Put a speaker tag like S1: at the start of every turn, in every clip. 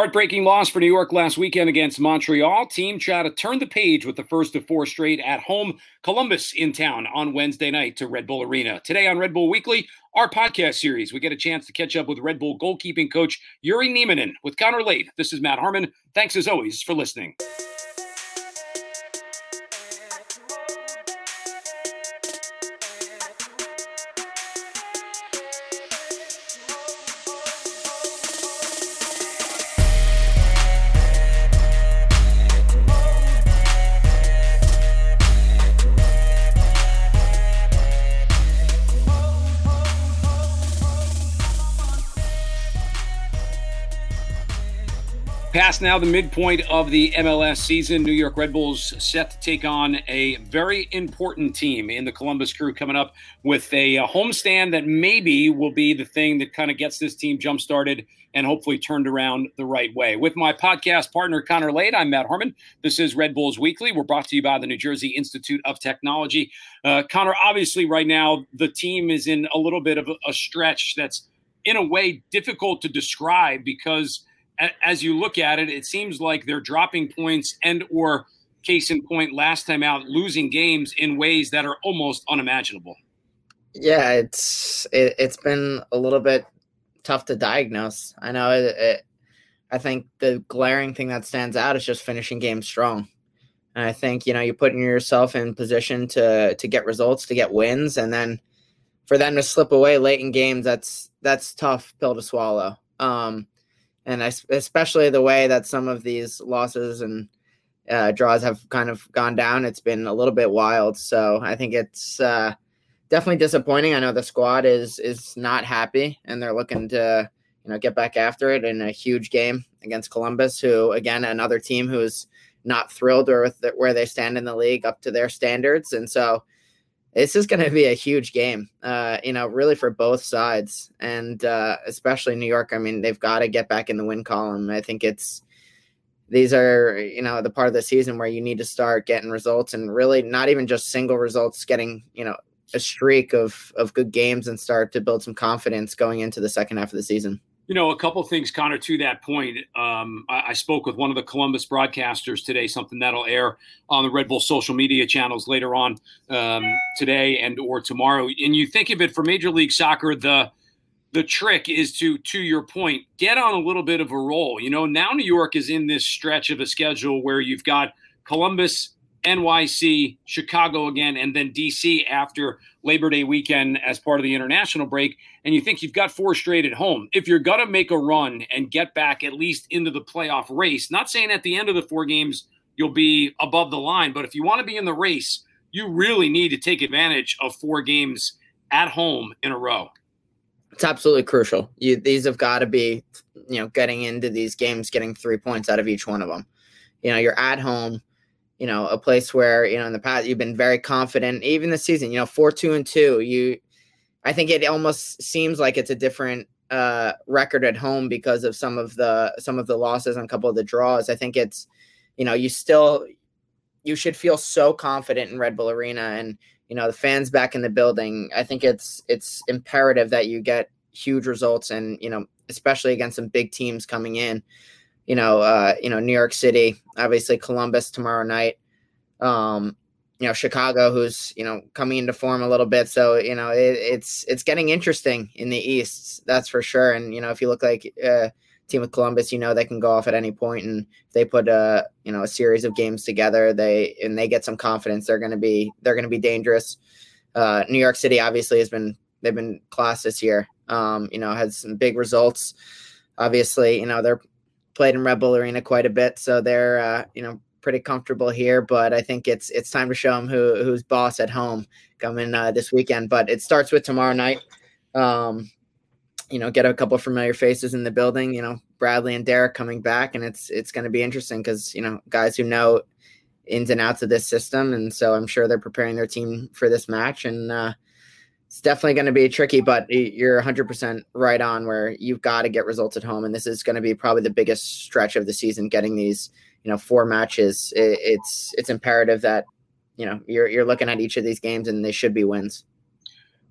S1: Heartbreaking loss for New York last weekend against Montreal. Team try to turn the page with the first of four straight at home. Columbus in town on Wednesday night to Red Bull Arena. Today on Red Bull Weekly, our podcast series, we get a chance to catch up with Red Bull goalkeeping coach Jyri Nieminen with Connor Lade. This is Matt Harmon. Thanks as always for listening. Past now the midpoint of the MLS season, New York Red Bulls set to take on a very important team in the Columbus Crew coming up with a, a homestand that maybe will be the thing that kind of gets this team jump started and hopefully turned around the right way. With my podcast partner Connor Lade, I'm Matt Harmon. This is Red Bulls Weekly. We're brought to you by the New Jersey Institute of Technology. Uh, Connor, obviously, right now the team is in a little bit of a stretch that's in a way difficult to describe because as you look at it, it seems like they're dropping points and or case in point last time out losing games in ways that are almost unimaginable.
S2: Yeah, it's it, has been a little bit tough to diagnose. I know it, it, I think the glaring thing that stands out is just finishing games strong. And I think you know you're putting yourself in position to to get results, to get wins, and then for them to slip away late in games, that's that's tough pill to swallow. Um, and especially the way that some of these losses and uh, draws have kind of gone down. It's been a little bit wild. So I think it's uh, definitely disappointing. I know the squad is is not happy, and they're looking to you know get back after it in a huge game against Columbus, who again another team who's not thrilled or with the, where they stand in the league up to their standards, and so this is going to be a huge game, uh, you know, really for both sides, and uh, especially New York. I mean, they've got to get back in the win column. I think it's these are, you know, the part of the season where you need to start getting results, and really not even just single results, getting, you know, a streak of of good games and start to build some confidence going into the second half of the season.
S1: You know, a couple things, Connor, to that point. Um, I, I, spoke with one of the Columbus broadcasters today, something that'll air on the Red Bull social media channels later on um, today and or tomorrow. And you think of it for Major League Soccer, the the trick is to, to your point, get on a little bit of a roll. You know, now New York is in this stretch of a schedule where you've got Columbus, NYC, Chicago again, and then DC after Labor Day weekend as part of the international break. And you think you've got four straight at home. If you're going to make a run and get back at least into the playoff race, not saying at the end of the four games you'll be above the line, but if you want to be in the race, you really need to take advantage of four games at home in a row.
S2: It's absolutely crucial. You, these have got to be, you know, getting into these games, getting three points out of each one of them. You know, you're at home you know, a place where, you know, in the past you've been very confident, even this season, you know, four, two, and two. You I think it almost seems like it's a different uh record at home because of some of the some of the losses and a couple of the draws. I think it's, you know, you still you should feel so confident in Red Bull Arena and you know the fans back in the building. I think it's it's imperative that you get huge results and you know especially against some big teams coming in you know, uh, you know, New York City, obviously Columbus tomorrow night. Um, you know, Chicago, who's you know coming into form a little bit. So you know, it, it's it's getting interesting in the East, that's for sure. And you know, if you look like a uh, team with Columbus, you know they can go off at any point, and they put a you know a series of games together, they and they get some confidence, they're going to be they're going to be dangerous. Uh, New York City obviously has been they've been class this year. Um, you know, has some big results. Obviously, you know they're played in Red Bull Arena quite a bit, so they're uh, you know pretty comfortable here. But I think it's it's time to show them who who's boss at home coming uh, this weekend. But it starts with tomorrow night. Um, you know, get a couple familiar faces in the building. You know, Bradley and Derek coming back, and it's it's going to be interesting because you know guys who know ins and outs of this system, and so I'm sure they're preparing their team for this match and. Uh, it's definitely going to be tricky, but you're 100% right on where you've got to get results at home. And this is going to be probably the biggest stretch of the season, getting these, you know, four matches. It's, it's imperative that, you know, you're, you're looking at each of these games and they should be wins.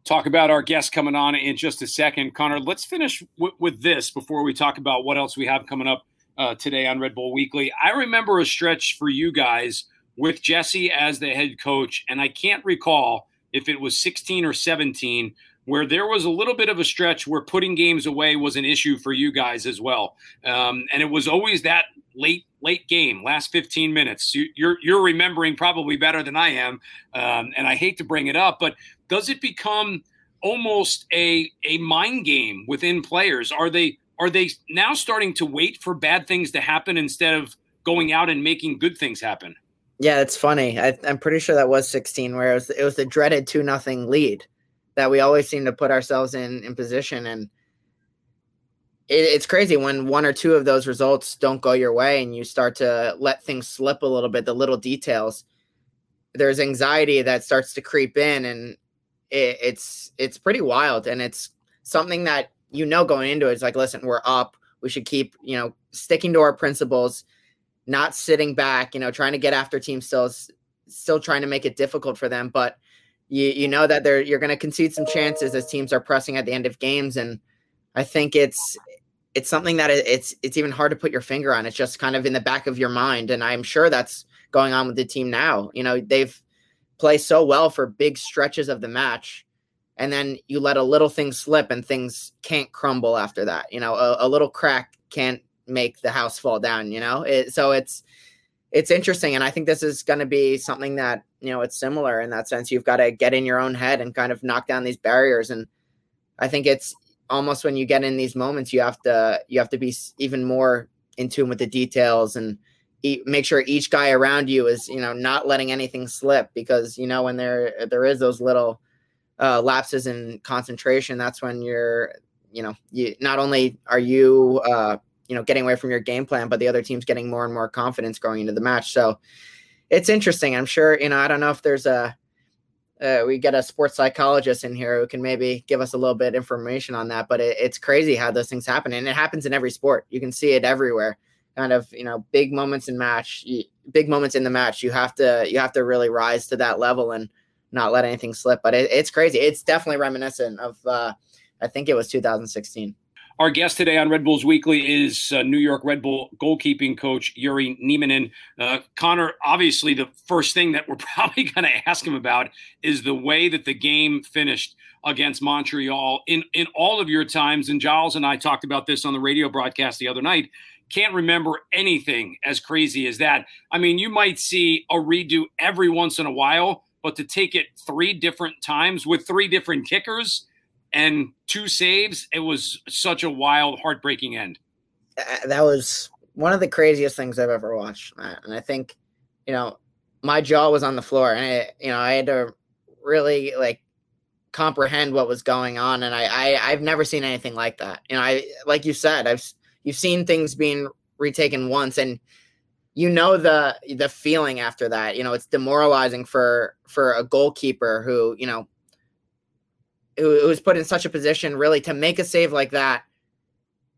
S1: Talk about our guest coming on in just a second. Connor, let's finish w- with this before we talk about what else we have coming up uh, today on Red Bull Weekly. I remember a stretch for you guys with Jesse as the head coach, and I can't recall if it was 16 or 17 where there was a little bit of a stretch where putting games away was an issue for you guys as well. Um, and it was always that late late game, last 15 minutes. You, are you're, you're remembering probably better than I am, um, and I hate to bring it up, but does it become almost a a mind game within players? Are they are they now starting to wait for bad things to happen instead of going out and making good things happen?
S2: Yeah, it's funny. I, am pretty sure that was 16, where it was, it was the dreaded two nothing lead that we always seem to put ourselves in in position and it, it's crazy when one or two of those results don't go your way and you start to let things slip a little bit the little details there's anxiety that starts to creep in and it, it's it's pretty wild and it's something that you know going into it, it's like listen we're up we should keep you know sticking to our principles not sitting back you know trying to get after teams still still trying to make it difficult for them but you you know that they're you're going to concede some chances as teams are pressing at the end of games, and I think it's it's something that it's it's even hard to put your finger on. It's just kind of in the back of your mind, and I'm sure that's going on with the team now. You know, they've played so well for big stretches of the match, and then you let a little thing slip, and things can't crumble after that. You know, a, a little crack can't make the house fall down. You know, it, so it's it's interesting, and I think this is going to be something that you know, it's similar in that sense. You've got to get in your own head and kind of knock down these barriers. And I think it's almost when you get in these moments, you have to you have to be even more in tune with the details and make sure each guy around you is you know not letting anything slip because you know when there there is those little uh, lapses in concentration, that's when you're you know you not only are you uh, you know getting away from your game plan, but the other team's getting more and more confidence going into the match. So it's interesting. I'm sure, you know, I don't know if there's a, uh, we get a sports psychologist in here who can maybe give us a little bit information on that. But it, it's crazy how those things happen, and it happens in every sport. You can see it everywhere. Kind of, you know, big moments in match, big moments in the match. You have to, you have to really rise to that level and not let anything slip. But it, it's crazy. It's definitely reminiscent of, uh, I think it was 2016.
S1: Our guest today on Red Bulls Weekly is uh, New York Red Bull goalkeeping coach Jyri Nieminen. Uh, Connor, obviously, the first thing that we're probably going to ask him about is the way that the game finished against Montreal. In in all of your times, and Giles and I talked about this on the radio broadcast the other night. Can't remember anything as crazy as that. I mean, you might see a redo every once in a while, but to take it three different times with three different kickers and two saves. It was such a wild, heartbreaking end.
S2: Uh, uh, that was one of the craziest things I've ever watched, uh, and I think, you know, my jaw was on the floor, and I, you know, I had to really like comprehend what was going on, and I, I I've never seen anything like that. You know, I like you said, I've you've seen things being retaken once, and you know the the feeling after that. You know, it's demoralizing for for a goalkeeper who you know who, was put in such a position really to make a save like that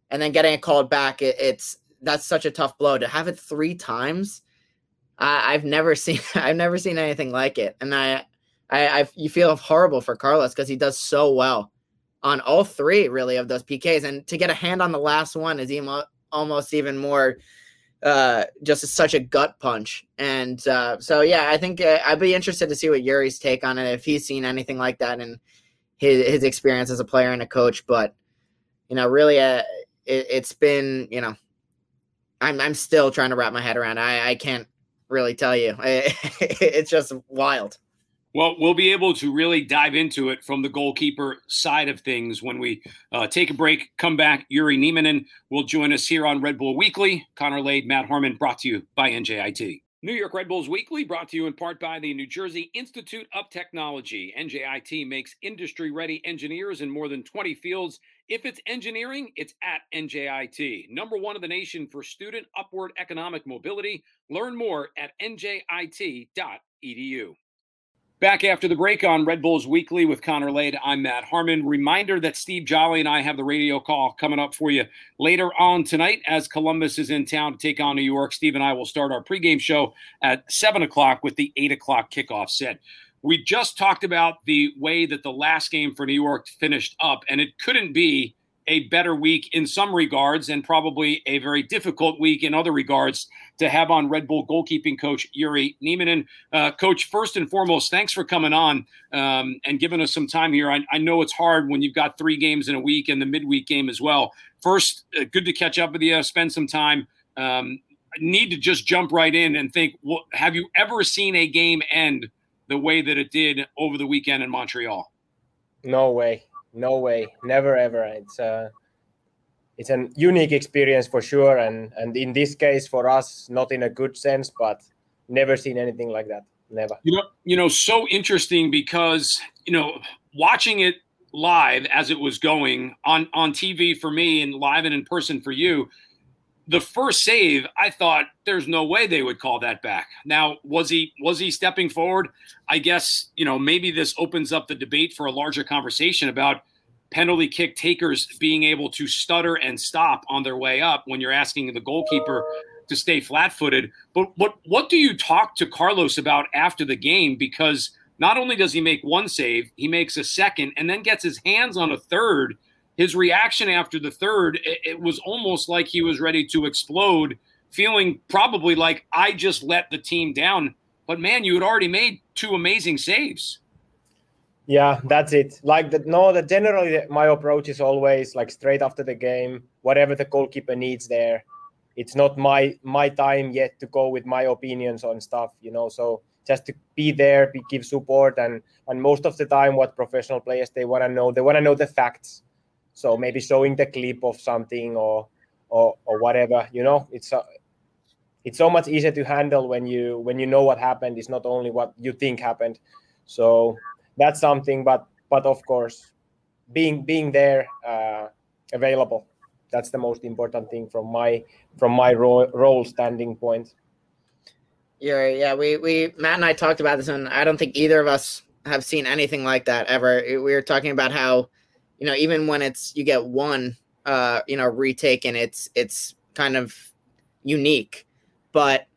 S2: and then getting it called back it, it's that's such a tough blow. To have it three times I, have never seen i've never seen anything like it. And i i, I you feel horrible for carlos because he does so well on all three really of those pks and to get a hand on the last one is even, almost even more uh just such a gut punch. And uh so yeah i think uh, i'd be interested to see what Jyri's take on it if he's seen anything like that. And his his experience as a player and a coach. But you know, really, uh, it, has been you know, I'm I'm still trying to wrap my head around. I I can't really tell you. it's just wild.
S1: Well, we'll be able to really dive into it from the goalkeeper side of things when we uh, take a break, come back. Jyri Nieminen will join us here on Red Bull Weekly. Connor Lade, Matt Harmon, brought to you by NJIT. New York Red Bulls Weekly brought to you in part by the New Jersey Institute of Technology. NJIT makes industry ready engineers in more than 20 fields. If it's engineering, it's at NJIT. Number one in the nation for student upward economic mobility. Learn more at njit.edu. Back after the break on Red Bulls Weekly with Connor Lade, I'm Matt Harmon. Reminder that Steve Jolly and I have the radio call coming up for you later on tonight as Columbus is in town to take on New York. Steve and I will start our pregame show at 7 o'clock with the 8 o'clock kickoff set. We just talked about the way that the last game for New York finished up, and it couldn't be a better week in some regards and probably a very difficult week in other regards to have on Red Bull goalkeeping coach Jyri Nieminen. Uh, coach, first and foremost, thanks for coming on um, and giving us some time here. I, I, know it's hard when you've got three games in a week and the midweek game as well. First, uh, good to catch up with you, spend some time. Um, need to just jump right in and think well, have you ever seen a game end the way that it did over the weekend in Montreal?
S3: No way. No way. Never ever. It's a it's a unique experience for sure and and in this case for us not in a good sense but never seen anything like that never
S1: you know you know so interesting because you know watching it live as it was going on on TV for me and live and in person for you the first save, I thought there's no way they would call that back. Now, was he was he stepping forward? I guess you know maybe this opens up the debate for a larger conversation about penalty kick takers being able to stutter and stop on their way up when you're asking the goalkeeper to stay flat-footed. But what what do you talk to Carlos about after the game? Because not only does he make one save, he makes a second and then gets his hands on a third his reaction after the third, it, it was almost like he was ready to explode, feeling probably like I just let the team down. But man, you had already made two amazing saves.
S3: Yeah, that's it. Like that. No, that generally my approach is always like straight after the game, whatever the goalkeeper needs there. It's not my my time yet to go with my opinions on stuff, you know. So just to be there, be, give support, and and most of the time, what professional players they want to know, they want to know the facts. So maybe showing the clip of something or or, or whatever, you know, it's uh, it's so much easier to handle when you when you know what happened. It's not only what you think happened. So that's something. But but of course, being being there, uh, available. That's the most important thing from my from my role, role standing point.
S2: Yeah, yeah. We we Matt and I talked about this, and I don't think either of us have seen anything like that ever. We were talking about how you know, even when it's you get one uh, you know, retake and it's it's kind of unique. But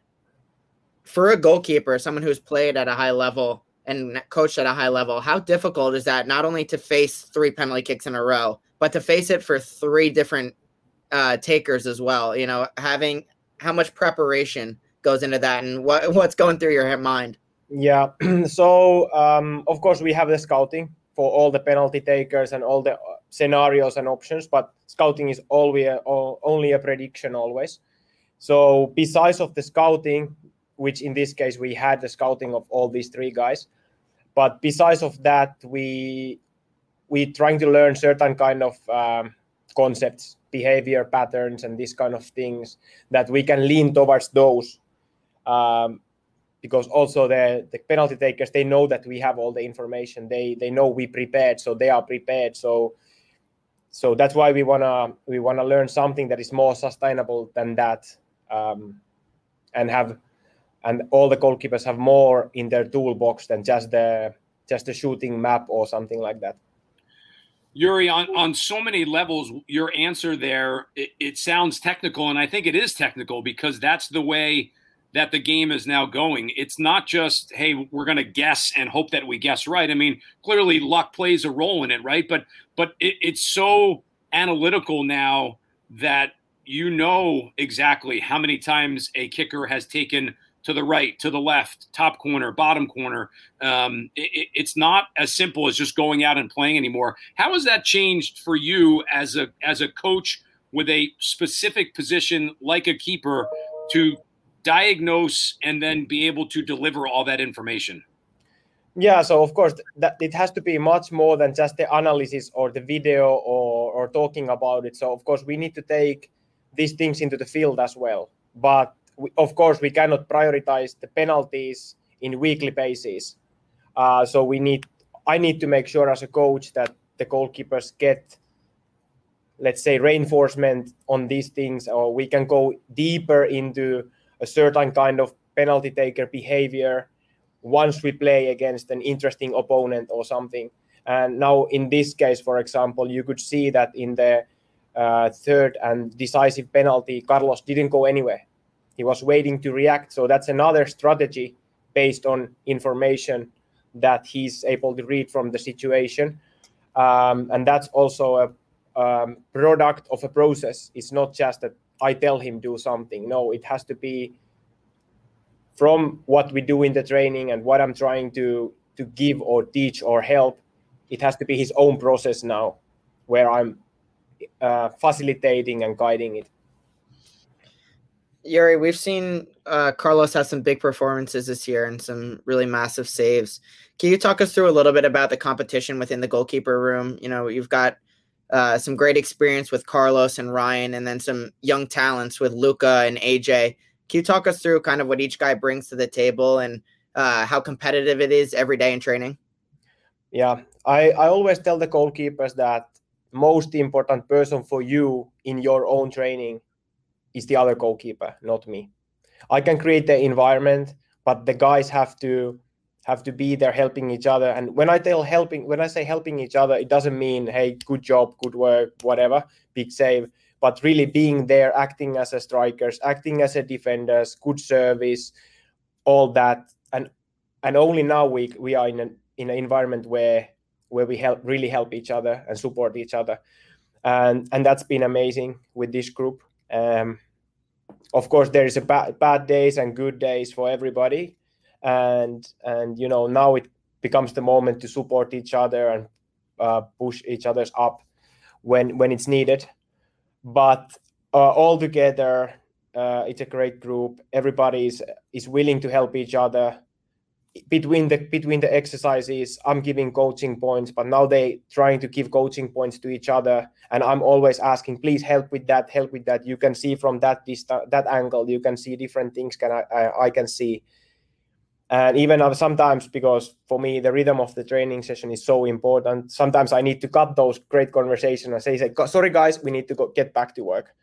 S2: for a goalkeeper, someone who's played at a high level and coached at a high level, how difficult is that not only to face three penalty kicks in a row, but to face it for three different uh, takers as well? You know, having how much preparation goes into that and what what's going through your mind?
S3: Yeah. so um, of course we have the scouting for all the penalty takers and all the uh, scenarios and options, but scouting is always a, only a prediction always. So besides of the scouting, which in this case we had the scouting of all these three guys, but besides of that, we we trying to learn certain kind of um, concepts, behavior patterns, and these kind of things that we can lean towards those. Um, because also the, the penalty takers they know that we have all the information. They they know we prepared so they are prepared. So so that's why we wanna we wanna learn something that is more sustainable than that um, and have and all the goalkeepers have more in their toolbox than just the just the shooting map or something like that.
S1: Jyri, on, on so many levels, your answer there, it, it sounds technical, and I think it is technical because that's the way – that the game is now going. It's not just, hey, we're going to guess and hope that we guess right. I mean, clearly luck plays a role in it, right? But but it, it's so analytical now that you know exactly how many times a kicker has taken to the right, to the left, top corner, bottom corner. Um, it, it's not as simple as just going out and playing anymore. How has that changed for you as a as a coach with a specific position like a keeper to diagnose and then be able to deliver all that information?
S3: Yeah, so of course that it has to be much more than just the analysis or the video or, or talking about it. So of course we need to take these things into the field as well. But we, of course we cannot prioritize the penalties in weekly basis. Uh, so we need I need to make sure as a coach that the goalkeepers get let's say reinforcement on these things or we can go deeper into a certain kind of penalty taker behavior once we play against an interesting opponent or something. And now, in this case, for example, you could see that in the uh, third and decisive penalty, Carlos didn't go anywhere. He was waiting to react. So that's another strategy based on information that he's able to read from the situation. Um, and that's also a um, product of a process. It's not just that I tell him do something. No, it has to be from what we do in the training and what I'm trying to to give or teach or help. It has to be his own process now, where I'm uh, facilitating and guiding it.
S2: Jyri, we've seen uh, Carlos has some big performances this year and some really massive saves. Can you talk us through a little bit about the competition within the goalkeeper room? You know, you've got uh, some great experience with Carlos and Ryan, and then some young talents with Luca and AJ. Can you talk us through kind of what each guy brings to the table and uh, how competitive it is every day in training?
S3: Yeah, I, I always tell the goalkeepers that most important person for you in your own training is the other goalkeeper, not me. I can create the environment, but the guys have to have to be there helping each other. And when I tell helping, when I say helping each other, it doesn't mean hey, good job, good work, whatever, big save, but really being there, acting as a strikers, acting as a defenders, good service, all that. And and only now we we are in an in an environment where where we help really help each other and support each other. And and that's been amazing with this group. Um, of course, there is a bad, bad days and good days for everybody, and and you know now it becomes the moment to support each other and uh, push each other's up when when it's needed. But uh, all together, uh, it's a great group. Everybody is is willing to help each other between the between the exercises i'm giving coaching points but now they trying to give coaching points to each other and i'm always asking please help with that help with that you can see from that dist- that angle you can see different things can I, I, I can see and even sometimes because for me the rhythm of the training session is so important sometimes i need to cut those great conversations and say, say sorry guys we need to go get back to work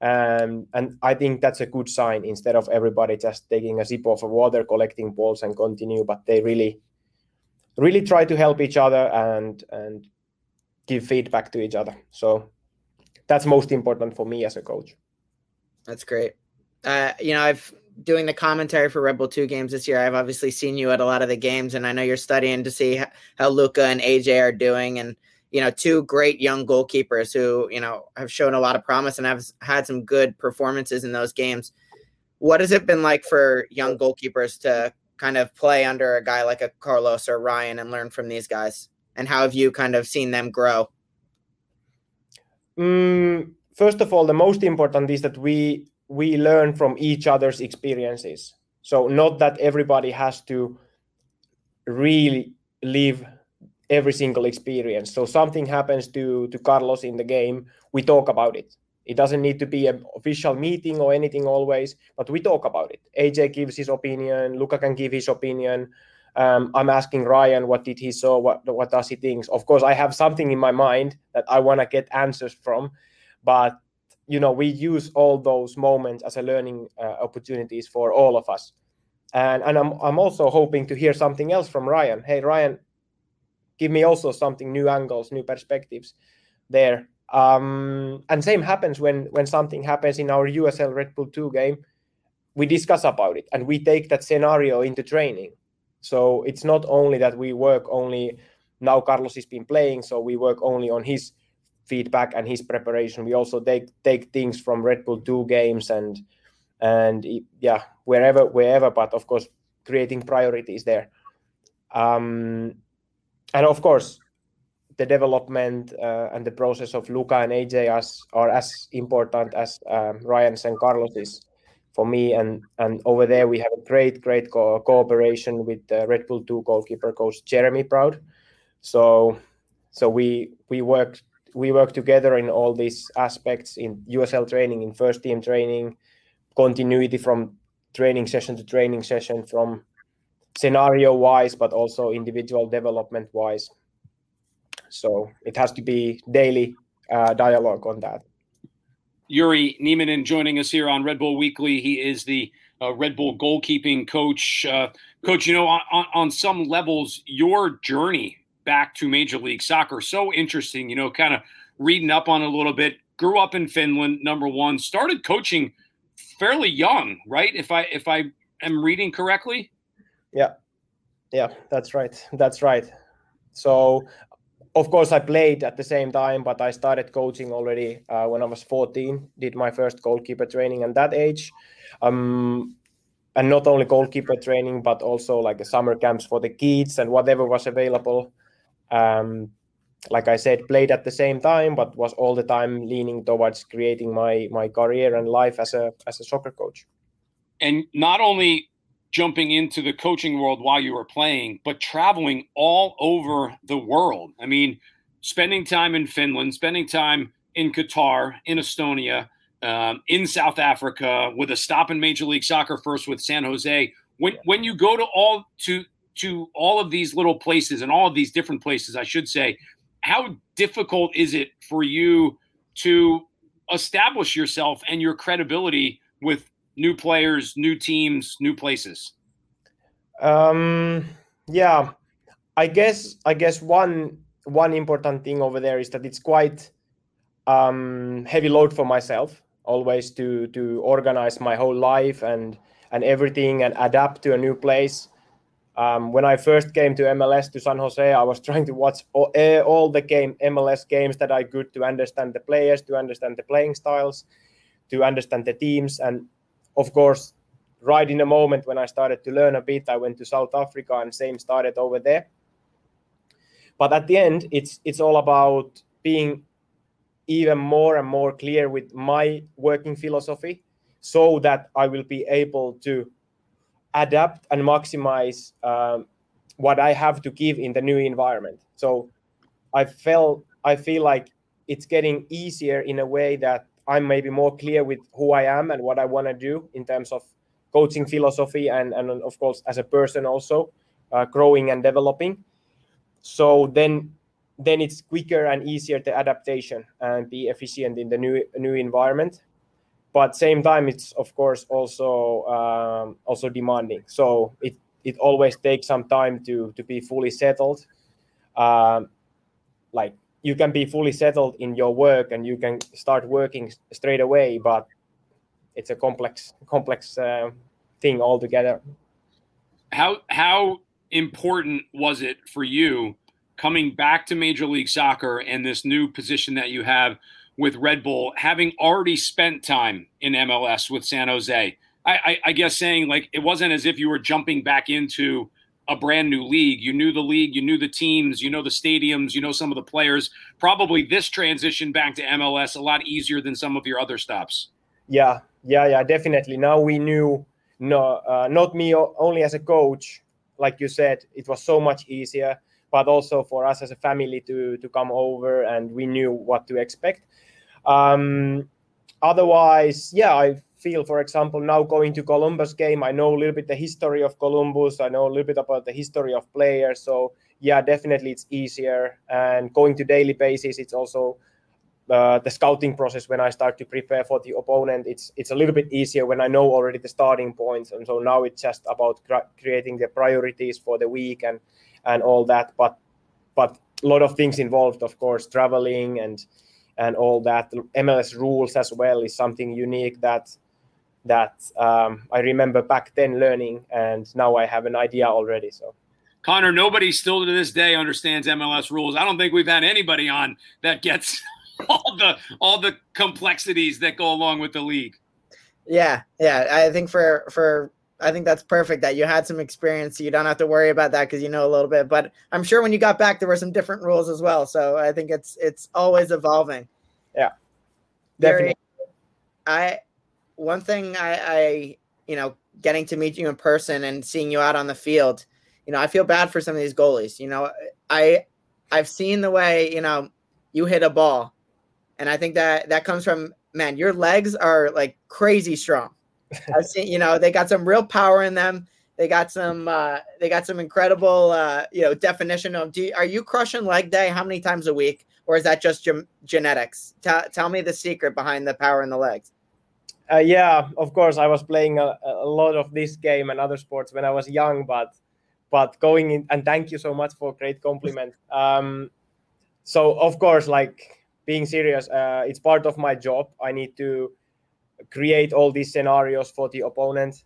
S3: um, and I think that's a good sign instead of everybody just taking a sip of water, collecting balls and continue, but they really, really try to help each other and and give feedback to each other. So that's most important for me as a coach.
S2: That's great. Uh, you know, I've doing the commentary for Red Bull 2 games this year. I've obviously seen you at a lot of the games, and I know you're studying to see how Luca and AJ are doing. And you know, two great young goalkeepers who, you know, have shown a lot of promise and have had some good performances in those games. What has it been like for young goalkeepers to kind of play under a guy like a Carlos or Ryan and learn from these guys? And how have you kind of seen them grow?
S3: Mm, first of all, the most important is that we we learn from each other's experiences. So not that everybody has to really live every single experience. So something happens to to Carlos in the game, we talk about it. It doesn't need to be an official meeting or anything always, but we talk about it. AJ gives his opinion, Luca can give his opinion. Um, I'm asking Ryan what did he saw, what what does he think. Of course, I have something in my mind that I want to get answers from, but you know we use all those moments as a learning uh, opportunities for all of us. And and I'm I'm also hoping to hear something else from Ryan. Hey Ryan, give me also something new angles new perspectives there um, and same happens when when something happens in our usl red bull 2 game we discuss about it and we take that scenario into training so it's not only that we work only now carlos has been playing so we work only on his feedback and his preparation we also take take things from red bull 2 games and and yeah wherever wherever but of course creating priorities there um and of course, the development uh, and the process of Luca and AJ as, are as important as um, Ryan's and Carlos is for me. And and over there we have a great, great co- cooperation with uh, Red Bull 2 goalkeeper coach Jeremy Proud. So so we we work we work together in all these aspects in USL training, in first team training, continuity from training session to training session, from scenario wise, but also individual development wise. So it has to be daily uh, dialogue on that.
S1: Jyri Nieminen joining us here on Red Bull Weekly. He is the uh, Red Bull goalkeeping coach. Uh, coach, you know, on, on some levels, your journey back to Major League Soccer so interesting. You know, kind of reading up on a little bit. Grew up in Finland, number one. Started coaching fairly young, right? If I if I am reading correctly.
S3: Yeah, yeah, that's right. That's right. So of course, I played at the same time, but I started coaching already uh, when I was 14. Did my first goalkeeper training at that age, um, and not only goalkeeper training, but also like the summer camps for the kids and whatever was available. Um, like I said, played at the same time, but was all the time leaning towards creating my my career and life as a as a soccer coach.
S1: And not only jumping into the coaching world while you were playing, but traveling all over the world. I mean, spending time in Finland, spending time in Qatar, in Estonia, um, in South Africa, with a stop in Major League Soccer first with San Jose. When when you go to all to to all of these little places and all of these different places, I should say, how difficult is it for you to establish yourself and your credibility with new players, new teams, new places?
S3: Um, yeah, I guess I guess one one important thing over there is that it's quite um, heavy load for myself always to to organize my whole life and and everything and adapt to a new place. Um, when I first came to MLS to San Jose, I was trying to watch all, all the game MLS games that I could to understand the players, to understand the playing styles, to understand the teams, and of course, right in the moment when I started to learn a bit, I went to South Africa and same started over there. But at the end, it's it's all about being even more and more clear with my working philosophy so that I will be able to adapt and maximize um, what I have to give in the new environment. So I felt I feel like it's getting easier in a way that I'm maybe more clear with who I am and what I want to do in terms of coaching philosophy and, and of course as a person also uh, growing and developing. So then then it's quicker and easier the adaptation and be efficient in the new new environment. But same time, it's of course also um, also demanding. So it it always takes some time to to be fully settled. Um, like you can be fully settled in your work and you can start working straight away but it's a complex complex uh, thing altogether
S1: how how important was it for you coming back to major league soccer and this new position that you have with red bull having already spent time in mls with san jose I, I, I guess saying like it wasn't as if you were jumping back into a brand new league. You knew the league, you knew the teams, you know the stadiums, you know some of the players. Probably this transition back to MLS a lot easier than some of your other stops.
S3: Yeah, yeah, yeah, definitely. Now we knew, no, uh, not me only as a coach, like you said, it was so much easier, but also for us as a family to to come over, and we knew what to expect. Um, otherwise, yeah, I feel, for example, now going to Columbus game, I know a little bit the history of Columbus. I know a little bit about the history of players. So yeah, definitely it's easier. And going to daily basis, it's also uh, the scouting process when I start to prepare for the opponent. It's it's a little bit easier when I know already the starting points, and so now it's just about cr- creating the priorities for the week and and all that. But but a lot of things involved, of course, traveling and and all that. MLS rules as well is something unique that that um, I remember back then learning, and now I have an idea already. So,
S1: Connor, nobody still to this day understands MLS rules. I don't think we've had anybody on that gets all the all the complexities that go along with the league.
S2: Yeah, yeah. I think for for I think that's perfect that you had some experience. So you don't have to worry about that because you know a little bit. But I'm sure when you got back, there were some different rules as well. So I think it's it's always evolving.
S3: Yeah, definitely.
S2: I one thing I, I, you know, getting to meet you in person and seeing you out on the field, you know, I feel bad for some of these goalies. You know, I, I've seen the way you know you hit a ball, and I think that that comes from man. Your legs are like crazy strong. I've seen, you know, they got some real power in them. They got some, uh, they got some incredible, uh, you know, definition of. Do, are you crushing leg day? How many times a week, or is that just ge- genetics? Tell, tell me the secret behind the power in the legs.
S3: Uh, yeah, of course, I was playing a, a, lot of this game and other sports when I was young, but but going in and thank you so much for great compliment. Um, so of course, like being serious, uh, it's part of my job. I need to create all these scenarios for the opponent.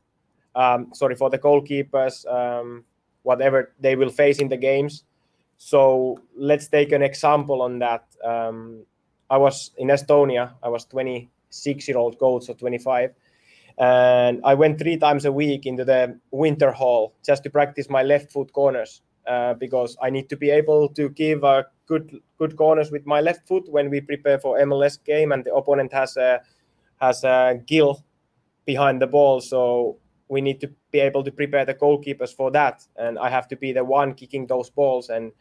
S3: Um, sorry for the goalkeepers, um, whatever they will face in the games. So let's take an example on that. Um, I was in Estonia. I was 26 year old coach or 25, and I went three times a week into the winter hall just to practice my left foot corners uh, because I need to be able to give a good good corners with my left foot when we prepare for MLS game and the opponent has a has a gill behind the ball. So we need to be able to prepare the goalkeepers for that, and I have to be the one kicking those balls and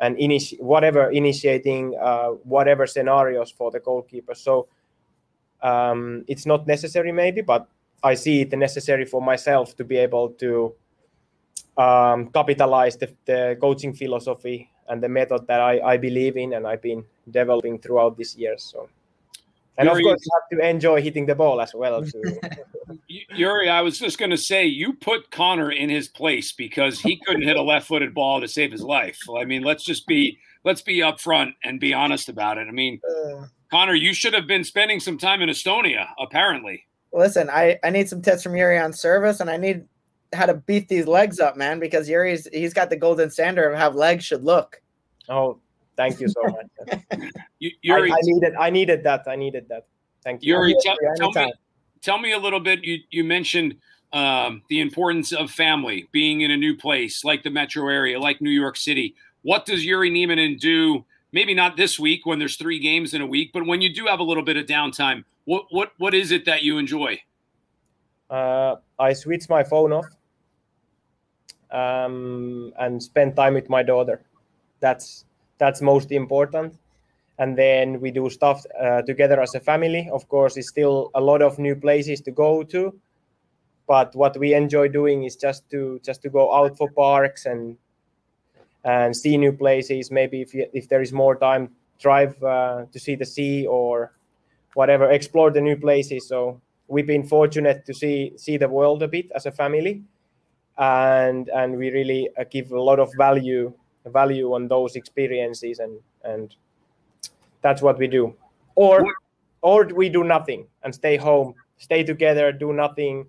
S3: and initi- whatever initiating uh, whatever scenarios for the goalkeeper. So um, it's not necessary maybe, but I see it necessary for myself to be able to um, capitalize the, the, coaching philosophy and the method that I, I, believe in and I've been developing throughout these years. So, and Jyri, of course, you have to enjoy hitting the ball as well.
S1: Jyri, I was just going to say you put Connor in his place because he couldn't hit a left-footed ball to save his life. I mean, let's just be let's be upfront and be honest about it. I mean, uh, Connor, you should have been spending some time in Estonia, apparently.
S2: Listen, I, I need some tips from Jyri on service, and I need how to beat these legs up, man, because Jyri's he's got the golden standard of how legs should look.
S3: Oh, thank you so much. Jyri, I, I, needed I needed that. I needed that. Thank you.
S1: Jyri, tell, tell me, tell me a little bit. You you mentioned um, the importance of family, being in a new place like the metro area, like New York City. What does Jyri Nieminen do? Maybe not this week when there's three games in a week, but when you do have a little bit of downtime, what what what is it that you enjoy?
S3: Uh, I switch my phone off um, and spend time with my daughter. That's that's most important. And then we do stuff uh, together as a family. Of course, it's still a lot of new places to go to, but what we enjoy doing is just to just to go out for parks and and see new places. Maybe if you, if there is more time, drive uh, to see the sea or whatever, explore the new places. So we've been fortunate to see see the world a bit as a family and and we really uh, give a lot of value value on those experiences and and that's what we do. Or or we do nothing and stay home stay together do nothing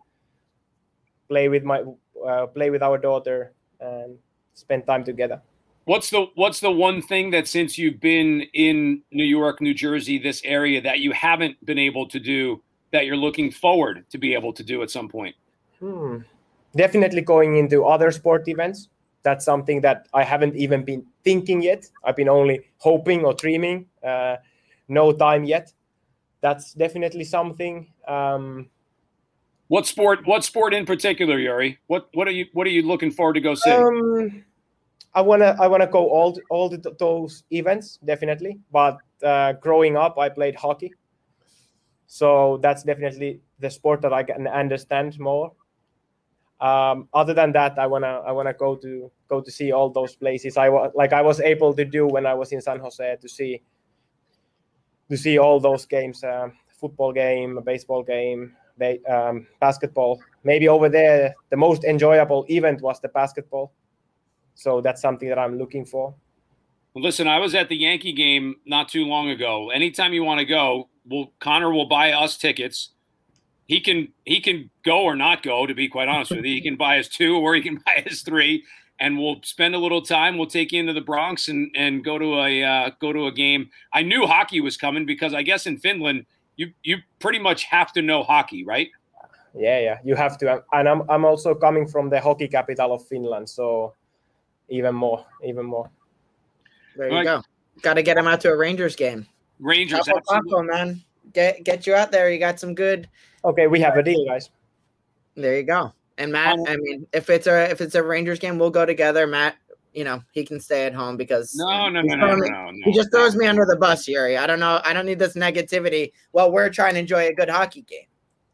S3: play with my uh, play with our daughter and spend time together.
S1: What's the what's the one thing that since you've been in new york new jersey this area that you haven't been able to do that you're looking forward to be able to do at some point?
S3: Hmm. Definitely going into other sport events. That's something that I haven't even been thinking yet. I've been only hoping or dreaming. Uh, no time yet. That's definitely something. Um,
S1: what sport? What sport in particular, Jyri? What What are you What are you looking forward to go see?
S3: Um, I wanna I wanna go all all the, those events definitely. But uh, growing up, I played hockey, so that's definitely the sport that I can understand more um, other than that, I wanna I wanna go to go to see all those places. I was like I was able to do when I was in San Jose to see to see all those games, uh, football game, baseball game, they, um, basketball. Maybe over there, the most enjoyable event was the basketball. So that's something that I'm looking for.
S1: Well, listen, I was at the Yankee game not too long ago. Anytime you want to go, well, Connor will buy us tickets he can he can go or not go. To be quite honest with you, he can buy his two or he can buy his three, and we'll spend a little time. We'll take you into the Bronx and and go to a uh, go to a game. I knew hockey was coming because I guess in Finland you you pretty much have to know hockey, right?
S3: Yeah, yeah, you have to. And I'm I'm also coming from the hockey capital of Finland, so even more, even more.
S2: There you go. Got to get him out to a Rangers game.
S1: Rangers,
S2: man. Get get you out there. You got some good
S3: Okay, we have a deal, guys.
S2: There you go. And Matt, um, I mean, if it's a if it's a Rangers game, we'll go together. Matt, you know, he can stay at home because
S1: no, no, no, no,
S2: me,
S1: no, no,
S2: He just throws me under the bus, Jyri. I don't know. I don't need this negativity while we're trying to enjoy a good hockey game.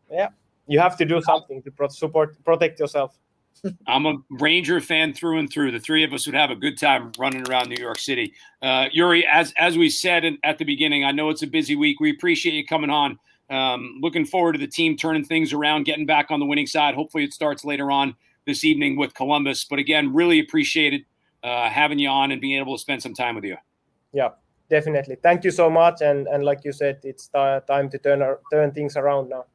S3: Yeah, you have to do something to pro- support, protect yourself.
S1: I'm a Ranger fan through and through. The three of us would have a good time running around New York City. Uh, Jyri, as as we said in, at the beginning, I know it's a busy week. We appreciate you coming on. Um, looking forward to the team turning things around, getting back on the winning side. Hopefully, it starts later on this evening with Columbus. But again, really appreciated uh, having you on and being able to spend some time with you.
S3: Yeah, definitely. Thank you so much. And and like you said, it's t- time to turn turn things around now.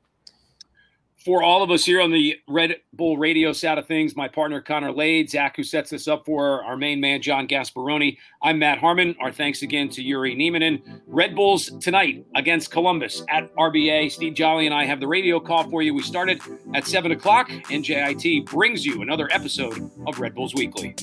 S1: For all of us here on the Red Bull radio side of things, my partner Connor Lade, Zach, who sets this up for our main man John Gasparoni. I'm Matt Harmon. Our thanks again to Jyri Nieminen. Red Bulls tonight against Columbus at RBA. Steve Jolly and I have the radio call for you. We started at seven o'clock. NJIT brings you another episode of Red Bulls Weekly.